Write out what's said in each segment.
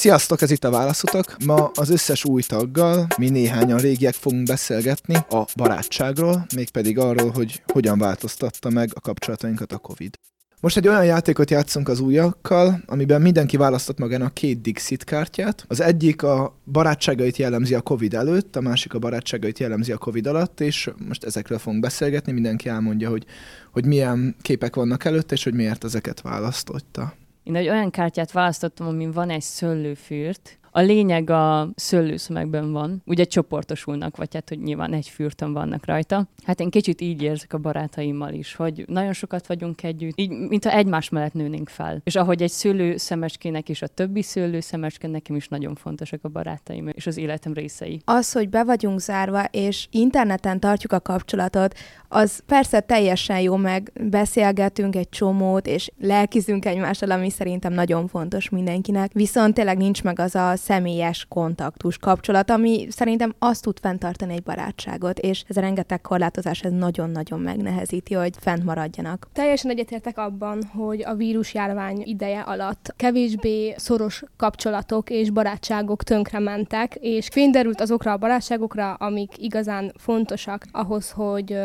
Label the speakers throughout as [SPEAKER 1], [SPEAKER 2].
[SPEAKER 1] Sziasztok, ez itt a Válaszutak. Ma az összes új taggal, mi néhányan régiek fogunk beszélgetni a barátságról, mégpedig arról, hogy hogyan változtatta meg a kapcsolatainkat a Covid. Most egy olyan játékot játszunk az újakkal, amiben mindenki választott magának két Dixit kártyát. Az egyik a barátságait jellemzi a Covid előtt, a másik a barátságait jellemzi a Covid alatt, és most ezekről fogunk beszélgetni, mindenki elmondja, hogy, hogy milyen képek vannak előtt, és hogy miért ezeket választotta.
[SPEAKER 2] Én egy olyan kártyát választottam, amin van egy szőlőfürt, a lényeg a szőlőszömegben van, ugye csoportosulnak, vagy hát, hogy nyilván egy fürtön vannak rajta. Hát én kicsit így érzek a barátaimmal is, hogy nagyon sokat vagyunk együtt, így, mintha egymás mellett nőnénk fel. És ahogy egy szőlőszemecskének és a többi szőlőszemecske, nekem is nagyon fontosak a barátaim és az életem részei.
[SPEAKER 3] Az, hogy be vagyunk zárva, és interneten tartjuk a kapcsolatot, az persze teljesen jó, meg beszélgetünk egy csomót, és lelkizünk egymással, ami szerintem nagyon fontos mindenkinek. Viszont tényleg nincs meg az a személyes kontaktus, kapcsolat, ami szerintem azt tud fenntartani egy barátságot, és ez a rengeteg korlátozás ez nagyon-nagyon megnehezíti, hogy fent maradjanak.
[SPEAKER 4] Teljesen egyetértek abban, hogy a vírusjárvány ideje alatt kevésbé szoros kapcsolatok és barátságok tönkrementek, és fényderült azokra a barátságokra, amik igazán fontosak ahhoz, hogy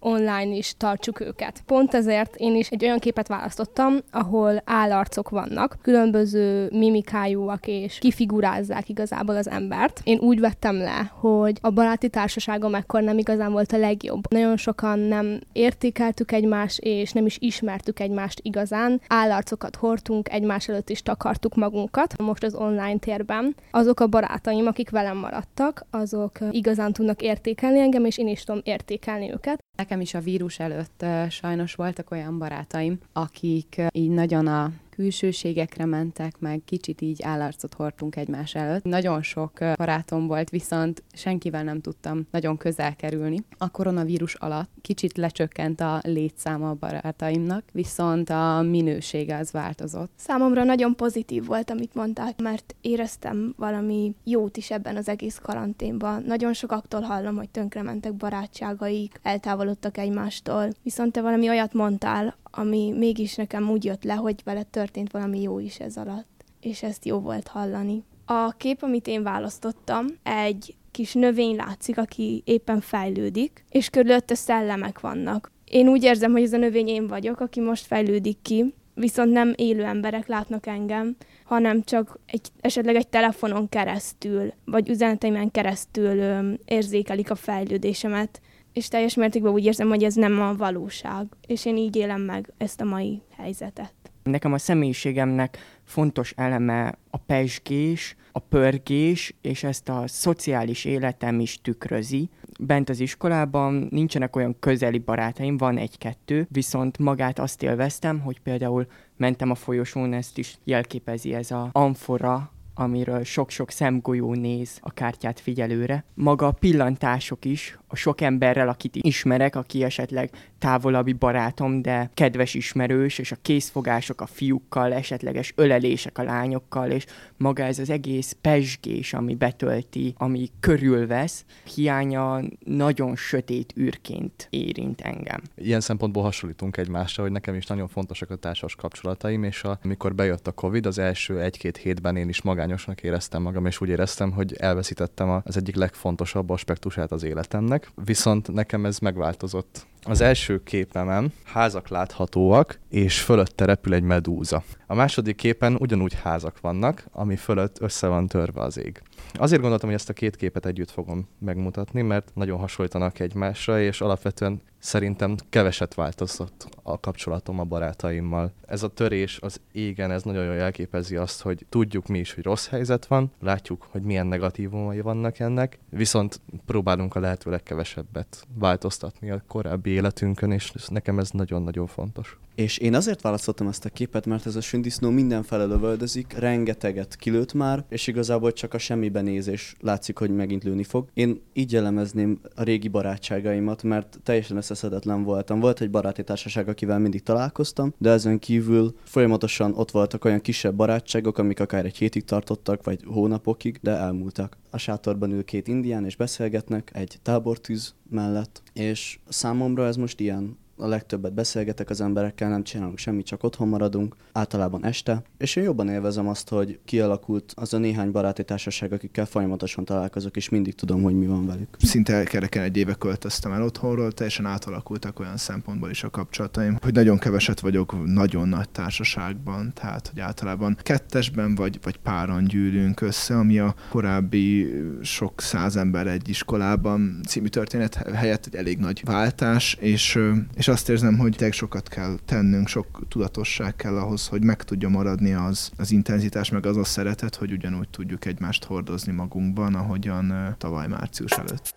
[SPEAKER 4] online is tartsuk őket. Pont ezért én is egy olyan képet választottam, ahol állarcok vannak, különböző mimikájúak és kifigurálók figurázzák igazából az embert. Én úgy vettem le, hogy a baráti társaságom ekkor nem igazán volt a legjobb. Nagyon sokan nem értékeltük egymást, és nem is ismertük egymást igazán. Állarcokat hordtunk, egymás előtt is takartuk magunkat. Most az online térben azok a barátaim, akik velem maradtak, azok igazán tudnak értékelni engem, és én is tudom értékelni őket.
[SPEAKER 5] Nekem is a vírus előtt sajnos voltak olyan barátaim, akik így nagyon a külsőségekre mentek, meg kicsit így állarcot hordtunk egymás előtt. Nagyon sok barátom volt, viszont senkivel nem tudtam nagyon közel kerülni. A koronavírus alatt kicsit lecsökkent a létszáma a barátaimnak, viszont a minősége az változott.
[SPEAKER 6] Számomra nagyon pozitív volt, amit mondtál, mert éreztem valami jót is ebben az egész karanténban. Nagyon sokaktól hallom, hogy tönkrementek barátságaik, eltávolodtak egymástól, viszont te valami olyat mondtál, ami mégis nekem úgy jött le, hogy vele történt valami jó is ez alatt, és ezt jó volt hallani. A kép, amit én választottam, egy kis növény látszik, aki éppen fejlődik, és körülötte szellemek vannak. Én úgy érzem, hogy ez a növény én vagyok, aki most fejlődik ki, viszont nem élő emberek látnak engem, hanem csak egy, esetleg egy telefonon keresztül, vagy üzeneteimen keresztül ö, érzékelik a fejlődésemet, és teljes mértékben úgy érzem, hogy ez nem a valóság, és én így élem meg ezt a mai helyzetet.
[SPEAKER 7] Nekem a személyiségemnek fontos eleme a pesgés, a pörgés, és ezt a szociális életem is tükrözi. Bent az iskolában nincsenek olyan közeli barátaim, van egy-kettő, viszont magát azt élveztem, hogy például mentem a folyosón, ezt is jelképezi ez a amfora, amiről sok-sok szemgolyó néz a kártyát figyelőre. Maga a pillantások is, a sok emberrel, akit ismerek, aki esetleg távolabbi barátom, de kedves ismerős, és a készfogások a fiúkkal, esetleges ölelések a lányokkal, és maga ez az egész pesgés, ami betölti, ami körülvesz, hiánya nagyon sötét űrként érint engem.
[SPEAKER 8] Ilyen szempontból hasonlítunk egymásra, hogy nekem is nagyon fontosak a társas kapcsolataim, és a, amikor bejött a Covid, az első egy-két hétben én is magányosnak éreztem magam, és úgy éreztem, hogy elveszítettem az egyik legfontosabb aspektusát az életemnek, viszont nekem ez megváltozott az első képemen házak láthatóak, és fölötte repül egy medúza. A második képen ugyanúgy házak vannak, ami fölött össze van törve az ég. Azért gondoltam, hogy ezt a két képet együtt fogom megmutatni, mert nagyon hasonlítanak egymásra, és alapvetően szerintem keveset változott a kapcsolatom a barátaimmal. Ez a törés az égen, ez nagyon jól jelképezi azt, hogy tudjuk mi is, hogy rossz helyzet van, látjuk, hogy milyen negatívumai vannak ennek, viszont próbálunk a lehető legkevesebbet változtatni a korábbi életünkön, és nekem ez nagyon-nagyon fontos.
[SPEAKER 9] És én azért választottam ezt a képet, mert ez a sündisznó mindenfele lövöldözik, rengeteget kilőtt már, és igazából csak a semmiben nézés látszik, hogy megint lőni fog. Én így jellemezném a régi barátságaimat, mert teljesen összeszedetlen voltam. Volt egy baráti társaság, akivel mindig találkoztam, de ezen kívül folyamatosan ott voltak olyan kisebb barátságok, amik akár egy hétig tartottak, vagy hónapokig, de elmúltak. A sátorban ül két indián, és beszélgetnek egy tábortűz mellett, és számomra ez most ilyen a legtöbbet beszélgetek az emberekkel, nem csinálunk semmit, csak otthon maradunk, általában este, és én jobban élvezem azt, hogy kialakult az a néhány baráti társaság, akikkel folyamatosan találkozok, és mindig tudom, hogy mi van velük.
[SPEAKER 1] Szinte kereken egy éve költöztem el otthonról, teljesen átalakultak olyan szempontból is a kapcsolataim, hogy nagyon keveset vagyok nagyon nagy társaságban, tehát hogy általában kettesben vagy, vagy páran gyűlünk össze, ami a korábbi sok száz ember egy iskolában című történet helyett egy elég nagy váltás, és, és azt érzem, hogy tényleg sokat kell tennünk, sok tudatosság kell ahhoz, hogy meg tudja maradni az, az intenzitás, meg az a szeretet, hogy ugyanúgy tudjuk egymást hordozni magunkban, ahogyan tavaly március előtt.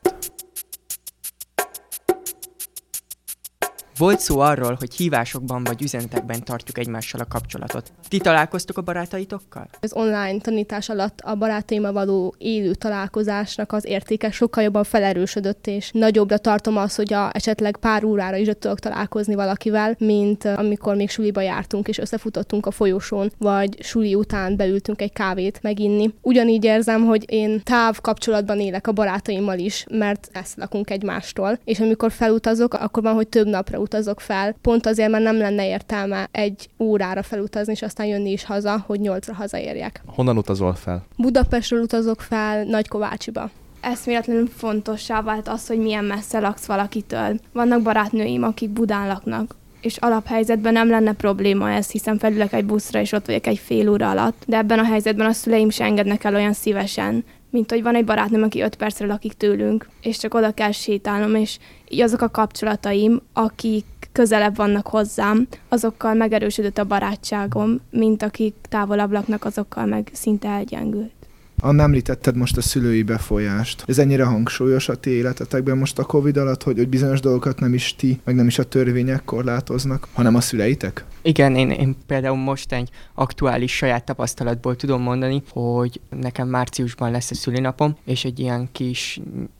[SPEAKER 7] Volt szó arról, hogy hívásokban vagy üzenetekben tartjuk egymással a kapcsolatot. Ti találkoztok a barátaitokkal?
[SPEAKER 4] Az online tanítás alatt a barátaimmal való élő találkozásnak az értéke sokkal jobban felerősödött, és nagyobbra tartom azt, hogy a, esetleg pár órára is tudok találkozni valakivel, mint amikor még suliba jártunk és összefutottunk a folyosón, vagy suli után beültünk egy kávét meginni. Ugyanígy érzem, hogy én táv kapcsolatban élek a barátaimmal is, mert ezt lakunk egymástól, és amikor felutazok, akkor van, hogy több napra utazok fel, pont azért, mert nem lenne értelme egy órára felutazni, és aztán jönni is haza, hogy nyolcra hazaérjek.
[SPEAKER 8] Honnan utazol fel?
[SPEAKER 4] Budapestről utazok fel Nagykovácsiba
[SPEAKER 6] eszméletlenül fontossá vált az, hogy milyen messze laksz valakitől. Vannak barátnőim, akik Budán laknak, és alaphelyzetben nem lenne probléma ez, hiszen felülök egy buszra, és ott vagyok egy fél óra alatt, de ebben a helyzetben a szüleim se engednek el olyan szívesen, mint hogy van egy barátnőm, aki öt percre lakik tőlünk, és csak oda kell sétálnom, és így azok a kapcsolataim, akik közelebb vannak hozzám, azokkal megerősödött a barátságom, mint akik távolabb laknak, azokkal meg szinte elgyengült.
[SPEAKER 1] Anna említetted most a szülői befolyást. Ez ennyire hangsúlyos a ti életetekben most a Covid alatt, hogy, hogy bizonyos dolgokat nem is ti, meg nem is a törvények korlátoznak, hanem a szüleitek?
[SPEAKER 7] Igen, én, én például most egy aktuális saját tapasztalatból tudom mondani, hogy nekem márciusban lesz a szülinapom, és egy ilyen kis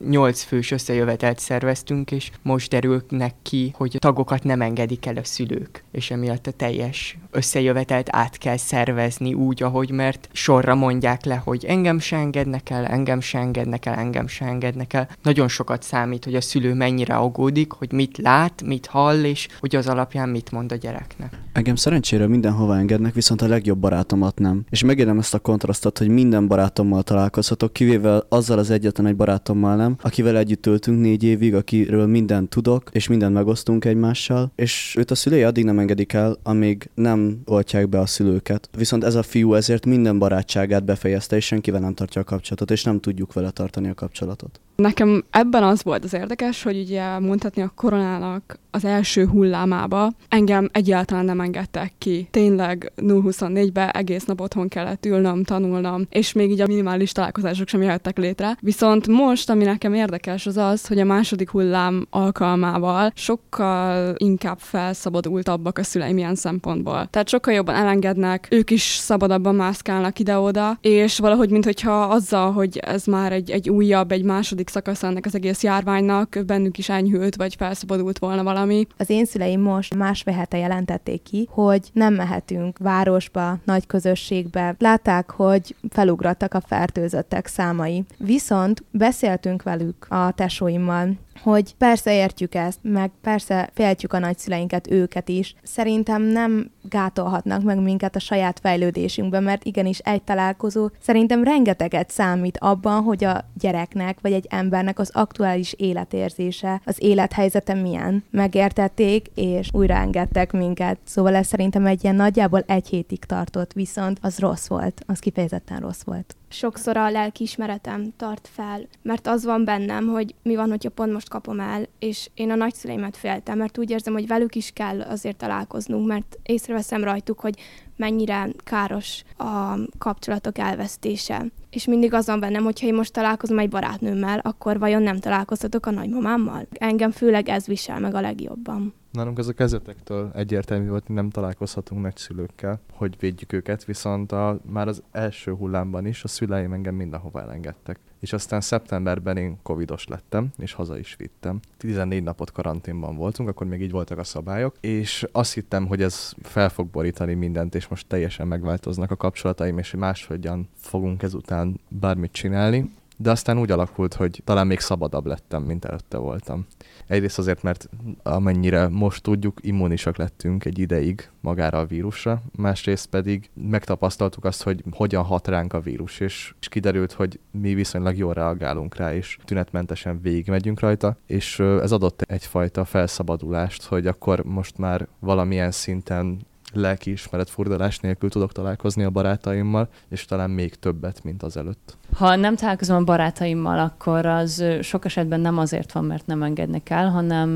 [SPEAKER 7] nyolc fős összejövetelt szerveztünk, és most derülnek ki, hogy tagokat nem engedik el a szülők, és emiatt a teljes összejövetelt át kell szervezni úgy, ahogy mert sorra mondják le, hogy engem se engednek el, engem se engednek el, engem se engednek el. Nagyon sokat számít, hogy a szülő mennyire aggódik, hogy mit lát, mit hall, és hogy az alapján mit mond a gyereknek.
[SPEAKER 9] Engem szerencsére mindenhova engednek, viszont a legjobb barátomat nem. És megérem ezt a kontrasztot, hogy minden barátommal találkozhatok, kivéve azzal az egyetlen egy barátommal nem, akivel együtt töltünk négy évig, akiről mindent tudok, és mindent megosztunk egymással, és őt a szülei addig nem engedik el, amíg nem oltják be a szülőket. Viszont ez a fiú ezért minden barátságát befejezte, és senkivel nem tartja a kapcsolatot, és nem tudjuk vele tartani a kapcsolatot.
[SPEAKER 10] Nekem ebben az volt az érdekes, hogy ugye mondhatni a koronának az első hullámába engem egyáltalán nem engedtek ki. Tényleg 0-24-be egész nap otthon kellett ülnöm, tanulnom, és még így a minimális találkozások sem jöhettek létre. Viszont most, ami nekem érdekes, az az, hogy a második hullám alkalmával sokkal inkább felszabadultabbak a szüleim ilyen szempontból. Tehát sokkal jobban elengednek, ők is szabadabban mászkálnak ide-oda, és valahogy, mintha azzal, hogy ez már egy, egy újabb, egy második szakasz ennek az egész járványnak, bennük is enyhült, vagy felszabadult volna valami.
[SPEAKER 3] Az én szüleim most másfél hete jelentették ki, hogy nem mehetünk városba, nagy közösségbe. Látták, hogy felugrattak a fertőzöttek számai. Viszont beszéltünk velük a tesóimmal, hogy persze értjük ezt, meg persze féltjük a nagyszüleinket, őket is. Szerintem nem gátolhatnak meg minket a saját fejlődésünkben, mert igenis egy találkozó szerintem rengeteget számít abban, hogy a gyereknek vagy egy embernek az aktuális életérzése, az élethelyzete milyen. Megértették, és újra engedtek minket. Szóval ez szerintem egy ilyen nagyjából egy hétig tartott, viszont az rossz volt, az kifejezetten rossz volt
[SPEAKER 6] sokszor a lelkiismeretem tart fel, mert az van bennem, hogy mi van, hogyha pont most kapom el, és én a nagyszüleimet féltem, mert úgy érzem, hogy velük is kell azért találkoznunk, mert észreveszem rajtuk, hogy mennyire káros a kapcsolatok elvesztése. És mindig az van bennem, hogyha én most találkozom egy barátnőmmel, akkor vajon nem találkozhatok a nagymamámmal? Engem főleg ez visel meg a legjobban.
[SPEAKER 8] Nálunk ez a kezdetektől egyértelmű volt, hogy nem találkozhatunk nagyszülőkkel, hogy védjük őket, viszont a, már az első hullámban is a szüleim engem mindenhova elengedtek. És aztán szeptemberben én covidos lettem, és haza is vittem. 14 napot karanténban voltunk, akkor még így voltak a szabályok, és azt hittem, hogy ez fel fog borítani mindent, és most teljesen megváltoznak a kapcsolataim, és hogy máshogyan fogunk ezután bármit csinálni de aztán úgy alakult, hogy talán még szabadabb lettem, mint előtte voltam. Egyrészt azért, mert amennyire most tudjuk, immunisak lettünk egy ideig magára a vírusra, másrészt pedig megtapasztaltuk azt, hogy hogyan hat ránk a vírus, és, és kiderült, hogy mi viszonylag jól reagálunk rá, és tünetmentesen végigmegyünk rajta, és ez adott egyfajta felszabadulást, hogy akkor most már valamilyen szinten lelkiismeret furdalás nélkül tudok találkozni a barátaimmal, és talán még többet, mint az előtt.
[SPEAKER 2] Ha nem találkozom a barátaimmal, akkor az sok esetben nem azért van, mert nem engednek el, hanem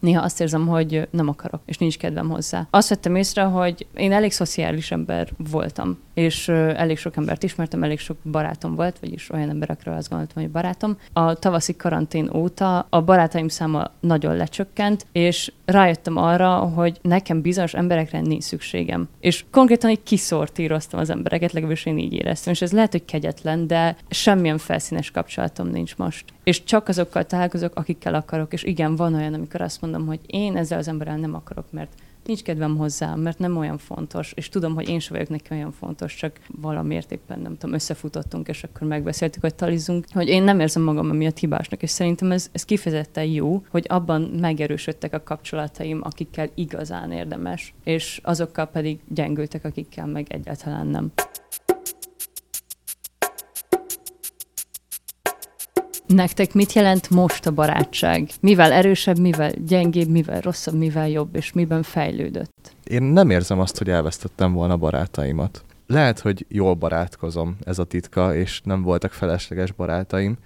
[SPEAKER 2] néha azt érzem, hogy nem akarok, és nincs kedvem hozzá. Azt vettem észre, hogy én elég szociális ember voltam, és elég sok embert ismertem, elég sok barátom volt, vagyis olyan emberekről azt gondoltam, hogy barátom. A tavaszi karantén óta a barátaim száma nagyon lecsökkent, és rájöttem arra, hogy nekem bizonyos emberekre nincs szükségem. És konkrétan így kiszortíroztam az embereket, legalábbis én így éreztem, és ez lehet, hogy kegyetlen, de semmilyen felszínes kapcsolatom nincs most. És csak azokkal találkozok, akikkel akarok, és igen, van olyan, amikor azt mondom, hogy én ezzel az emberrel nem akarok, mert nincs kedvem hozzá, mert nem olyan fontos, és tudom, hogy én sem vagyok neki olyan fontos, csak valamiért éppen nem tudom, összefutottunk, és akkor megbeszéltük, hogy talizunk, hogy én nem érzem magam emiatt hibásnak, és szerintem ez, ez kifejezetten jó, hogy abban megerősödtek a kapcsolataim, akikkel igazán érdemes, és azokkal pedig gyengültek, akikkel meg egyáltalán nem. Nektek mit jelent most a barátság? Mivel erősebb, mivel gyengébb, mivel rosszabb, mivel jobb, és miben fejlődött?
[SPEAKER 8] Én nem érzem azt, hogy elvesztettem volna barátaimat. Lehet, hogy jól barátkozom, ez a titka, és nem voltak felesleges barátaim,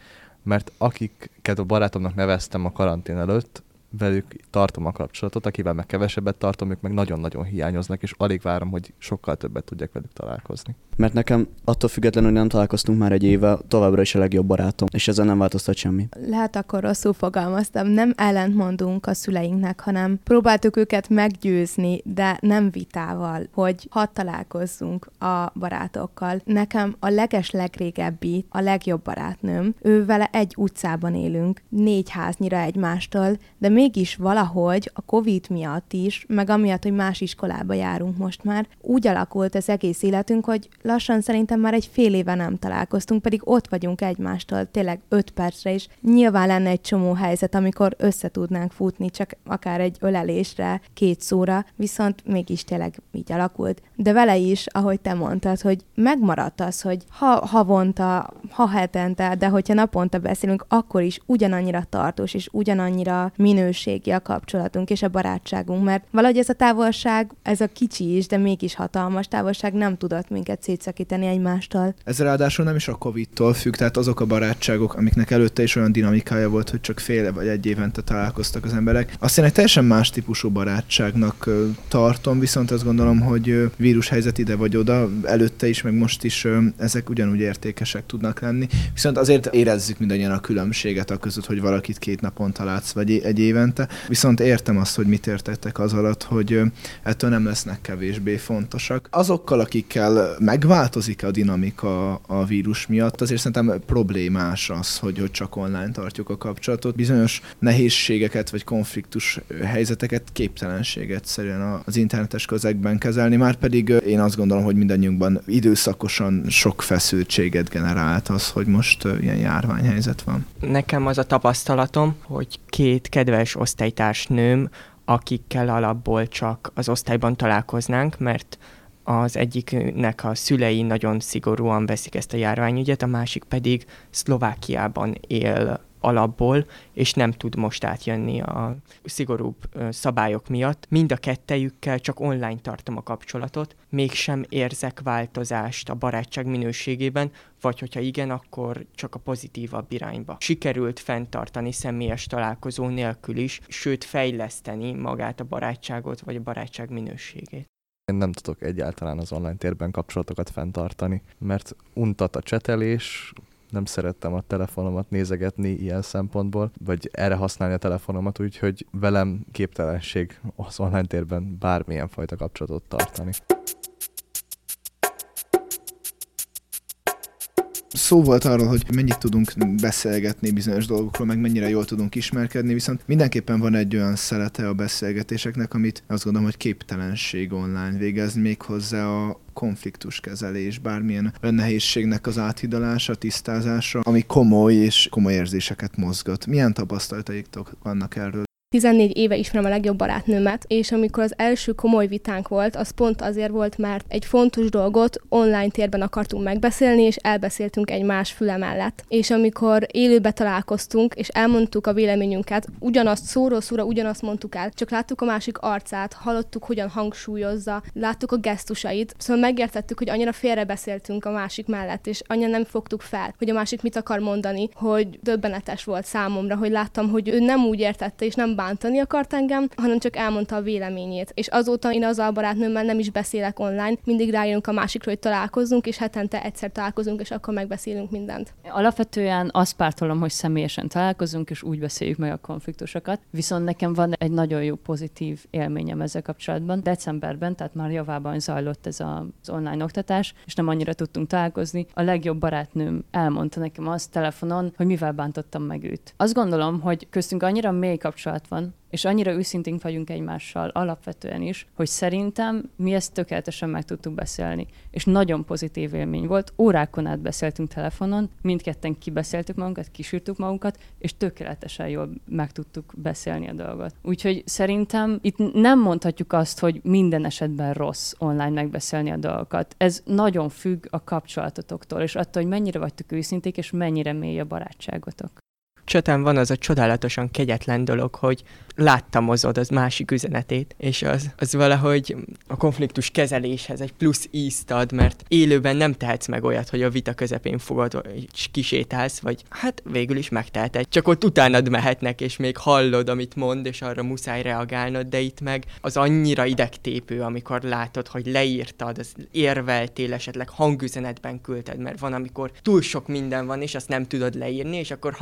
[SPEAKER 8] mert akiket a barátomnak neveztem a karantén előtt, velük tartom a kapcsolatot, akivel meg kevesebbet tartom, ők meg nagyon-nagyon hiányoznak, és alig várom, hogy sokkal többet tudjak velük találkozni.
[SPEAKER 9] Mert nekem attól függetlenül, hogy nem találkoztunk már egy éve, továbbra is a legjobb barátom, és ezzel nem változtat semmi.
[SPEAKER 3] Lehet akkor rosszul fogalmaztam, nem ellentmondunk a szüleinknek, hanem próbáltuk őket meggyőzni, de nem vitával, hogy hadd találkozzunk a barátokkal. Nekem a leges legrégebbi, a legjobb barátnőm, ő vele egy utcában élünk, négy háznyira egymástól, de mégis valahogy a Covid miatt is, meg amiatt, hogy más iskolába járunk most már, úgy alakult az egész életünk, hogy lassan szerintem már egy fél éve nem találkoztunk, pedig ott vagyunk egymástól, tényleg öt percre is. Nyilván lenne egy csomó helyzet, amikor össze tudnánk futni, csak akár egy ölelésre, két szóra, viszont mégis tényleg így alakult. De vele is, ahogy te mondtad, hogy megmaradt az, hogy ha havonta, ha hetente, de hogyha naponta beszélünk, akkor is ugyanannyira tartós és ugyanannyira minőségi a kapcsolatunk és a barátságunk, mert valahogy ez a távolság, ez a kicsi is, de mégis hatalmas távolság nem tudott minket szétszakítani egymástól.
[SPEAKER 1] Ez ráadásul nem is a Covid-tól függ, tehát azok a barátságok, amiknek előtte is olyan dinamikája volt, hogy csak fél vagy egy évente találkoztak az emberek. Azt én egy teljesen más típusú barátságnak tartom, viszont azt gondolom, hogy vírushelyzet ide vagy oda, előtte is, meg most is ezek ugyanúgy értékesek tudnak lenni. Viszont azért érezzük mindannyian a különbséget a között, hogy valakit két napon találsz, vagy egy évente. Viszont értem azt, hogy mit értettek az alatt, hogy ettől nem lesznek kevésbé fontosak. Azokkal, akikkel megváltozik a dinamika a vírus miatt, azért szerintem problémás az, hogy, hogy csak online tartjuk a kapcsolatot. Bizonyos nehézségeket vagy konfliktus helyzeteket képtelenség egyszerűen az internetes közegben kezelni, már pedig én azt gondolom, hogy mindannyiunkban időszakosan sok feszültséget generált az, hogy most ilyen járványhelyzet van.
[SPEAKER 7] Nekem az a tapasztalatom, hogy két kedves osztálytársnőm, akikkel alapból csak az osztályban találkoznánk, mert az egyiknek a szülei nagyon szigorúan veszik ezt a járványügyet, a másik pedig Szlovákiában él alapból, és nem tud most átjönni a szigorúbb szabályok miatt. Mind a kettejükkel csak online tartom a kapcsolatot, mégsem érzek változást a barátság minőségében, vagy hogyha igen, akkor csak a pozitívabb irányba. Sikerült fenntartani személyes találkozó nélkül is, sőt fejleszteni magát a barátságot, vagy a barátság minőségét.
[SPEAKER 8] Én nem tudok egyáltalán az online térben kapcsolatokat fenntartani, mert untat a csetelés, nem szerettem a telefonomat nézegetni ilyen szempontból, vagy erre használni a telefonomat, úgyhogy velem képtelenség az online térben bármilyen fajta kapcsolatot tartani.
[SPEAKER 1] Szó volt arról, hogy mennyit tudunk beszélgetni bizonyos dolgokról, meg mennyire jól tudunk ismerkedni, viszont mindenképpen van egy olyan szelete a beszélgetéseknek, amit azt gondolom, hogy képtelenség online végezni, még hozzá a konfliktuskezelés, bármilyen olyan nehézségnek az áthidalása, tisztázása, ami komoly és komoly érzéseket mozgat. Milyen tapasztalataitok vannak erről?
[SPEAKER 4] 14 éve ismerem a legjobb barátnőmet, és amikor az első komoly vitánk volt, az pont azért volt, mert egy fontos dolgot online térben akartunk megbeszélni, és elbeszéltünk egymás füle mellett. És amikor élőbe találkoztunk, és elmondtuk a véleményünket, ugyanazt szóról szóra ugyanazt mondtuk el, csak láttuk a másik arcát, hallottuk, hogyan hangsúlyozza, láttuk a gesztusait, szóval megértettük, hogy annyira félrebeszéltünk a másik mellett, és annyira nem fogtuk fel, hogy a másik mit akar mondani, hogy döbbenetes volt számomra, hogy láttam, hogy ő nem úgy értette, és nem bántani akart engem, hanem csak elmondta a véleményét. És azóta én azzal a barátnőmmel nem is beszélek online, mindig rájönünk a másikra, hogy találkozunk, és hetente egyszer találkozunk, és akkor megbeszélünk mindent.
[SPEAKER 2] Alapvetően azt pártolom, hogy személyesen találkozunk, és úgy beszéljük meg a konfliktusokat. Viszont nekem van egy nagyon jó pozitív élményem ezzel kapcsolatban. Decemberben, tehát már javában zajlott ez az online oktatás, és nem annyira tudtunk találkozni. A legjobb barátnőm elmondta nekem azt telefonon, hogy mivel bántottam meg őt. Azt gondolom, hogy köztünk annyira mély kapcsolat van, és annyira őszintén vagyunk egymással alapvetően is, hogy szerintem mi ezt tökéletesen meg tudtuk beszélni. És nagyon pozitív élmény volt. Órákon át beszéltünk telefonon, mindketten kibeszéltük magunkat, kisírtuk magunkat, és tökéletesen jól meg tudtuk beszélni a dolgot. Úgyhogy szerintem itt nem mondhatjuk azt, hogy minden esetben rossz online megbeszélni a dolgokat. Ez nagyon függ a kapcsolatotoktól, és attól, hogy mennyire vagytok őszinték, és mennyire mély a barátságotok
[SPEAKER 7] csatán van az a csodálatosan kegyetlen dolog, hogy láttamozod az másik üzenetét, és az, az valahogy a konfliktus kezeléshez egy plusz ízt ad, mert élőben nem tehetsz meg olyat, hogy a vita közepén fogad és kisétálsz, vagy hát végül is megteheted. Csak ott utánad mehetnek, és még hallod, amit mond, és arra muszáj reagálnod, de itt meg az annyira idegtépő, amikor látod, hogy leírtad, az érveltél, esetleg hangüzenetben küldted, mert van, amikor túl sok minden van, és azt nem tudod leírni, és akkor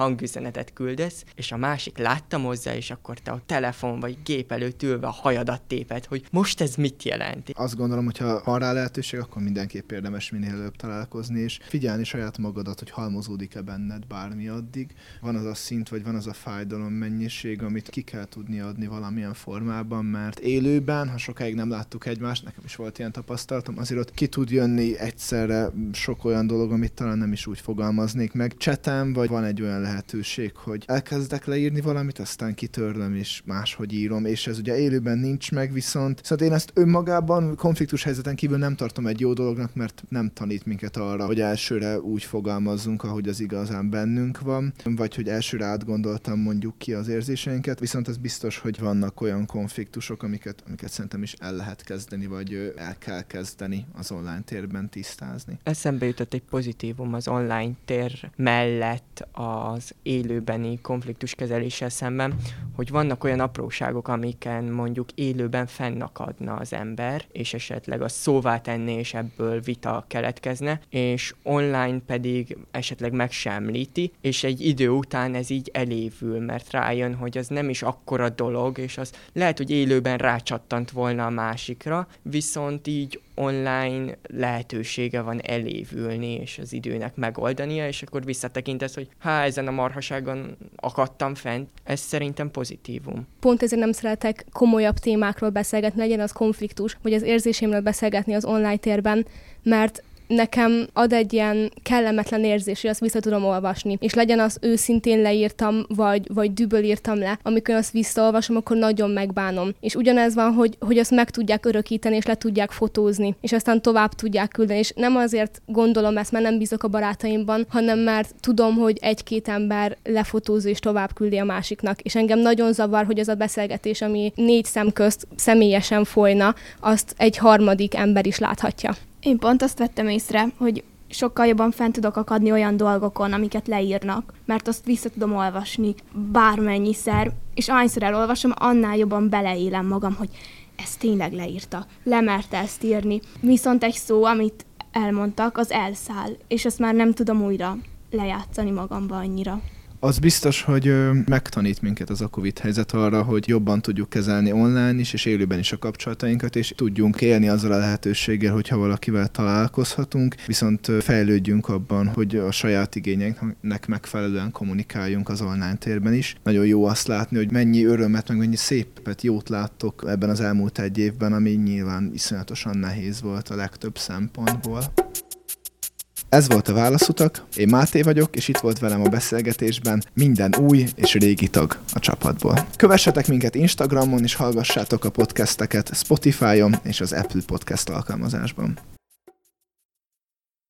[SPEAKER 7] hangüzenetet küldesz, és a másik láttam hozzá, és akkor te ott telefon vagy gép előtt ülve a hajadat téped, hogy most ez mit jelent.
[SPEAKER 1] Azt gondolom, hogy ha van rá lehetőség, akkor mindenképp érdemes minél előbb találkozni, és figyelni saját magadat, hogy halmozódik-e benned bármi addig. Van az a szint, vagy van az a fájdalom mennyiség, amit ki kell tudni adni valamilyen formában, mert élőben, ha sokáig nem láttuk egymást, nekem is volt ilyen tapasztalatom, azért ott ki tud jönni egyszerre sok olyan dolog, amit talán nem is úgy fogalmaznék meg. Csetem, vagy van egy olyan lehetőség, hogy elkezdek leírni valamit, aztán kitörlöm, és máshogy írom, és ez ugye élőben nincs meg, viszont szóval én ezt önmagában konfliktus helyzeten kívül nem tartom egy jó dolognak, mert nem tanít minket arra, hogy elsőre úgy fogalmazzunk, ahogy az igazán bennünk van, vagy hogy elsőre átgondoltam mondjuk ki az érzéseinket, viszont ez biztos, hogy vannak olyan konfliktusok, amiket, amiket szerintem is el lehet kezdeni, vagy el kell kezdeni az online térben tisztázni.
[SPEAKER 7] Eszembe jutott egy pozitívum az online tér mellett az élőbeni konfliktuskezeléssel szemben, hogy vannak olyan apróságok, amiken mondjuk élőben fennakadna az ember, és esetleg a szóvá tenné, és ebből vita keletkezne, és online pedig esetleg meg sem említi, és egy idő után ez így elévül, mert rájön, hogy az nem is akkora dolog, és az lehet, hogy élőben rácsattant volna a másikra, viszont így online lehetősége van elévülni, és az időnek megoldania, és akkor visszatekintesz, hogy há, ezen a marhaságon akadtam fent. Ez szerintem pozitívum.
[SPEAKER 4] Pont ezért nem szeretek komolyabb témákról beszélgetni, legyen az konfliktus, vagy az érzésémről beszélgetni az online térben, mert nekem ad egy ilyen kellemetlen érzés, hogy azt vissza tudom olvasni. És legyen az őszintén leírtam, vagy, vagy düböl írtam le. Amikor azt visszaolvasom, akkor nagyon megbánom. És ugyanez van, hogy, hogy azt meg tudják örökíteni, és le tudják fotózni, és aztán tovább tudják küldeni. És nem azért gondolom ezt, mert nem bízok a barátaimban, hanem mert tudom, hogy egy-két ember lefotózza és tovább küldi a másiknak. És engem nagyon zavar, hogy az a beszélgetés, ami négy szem közt személyesen folyna, azt egy harmadik ember is láthatja.
[SPEAKER 6] Én pont azt vettem észre, hogy sokkal jobban fent tudok akadni olyan dolgokon, amiket leírnak, mert azt vissza tudom olvasni bármennyiszer, és ahányszor elolvasom, annál jobban beleélem magam, hogy ezt tényleg leírta, lemerte ezt írni. Viszont egy szó, amit elmondtak, az elszáll, és azt már nem tudom újra lejátszani magamba annyira.
[SPEAKER 1] Az biztos, hogy megtanít minket az a Covid helyzet arra, hogy jobban tudjuk kezelni online is, és élőben is a kapcsolatainkat, és tudjunk élni azzal a lehetőséggel, hogyha valakivel találkozhatunk, viszont fejlődjünk abban, hogy a saját igényeinknek megfelelően kommunikáljunk az online térben is. Nagyon jó azt látni, hogy mennyi örömet, meg mennyi szépet, jót láttok ebben az elmúlt egy évben, ami nyilván iszonyatosan nehéz volt a legtöbb szempontból. Ez volt a Válaszutak, én Máté vagyok, és itt volt velem a beszélgetésben minden új és régi tag a csapatból. Kövessetek minket Instagramon, és hallgassátok a podcasteket Spotify-on és az Apple Podcast alkalmazásban.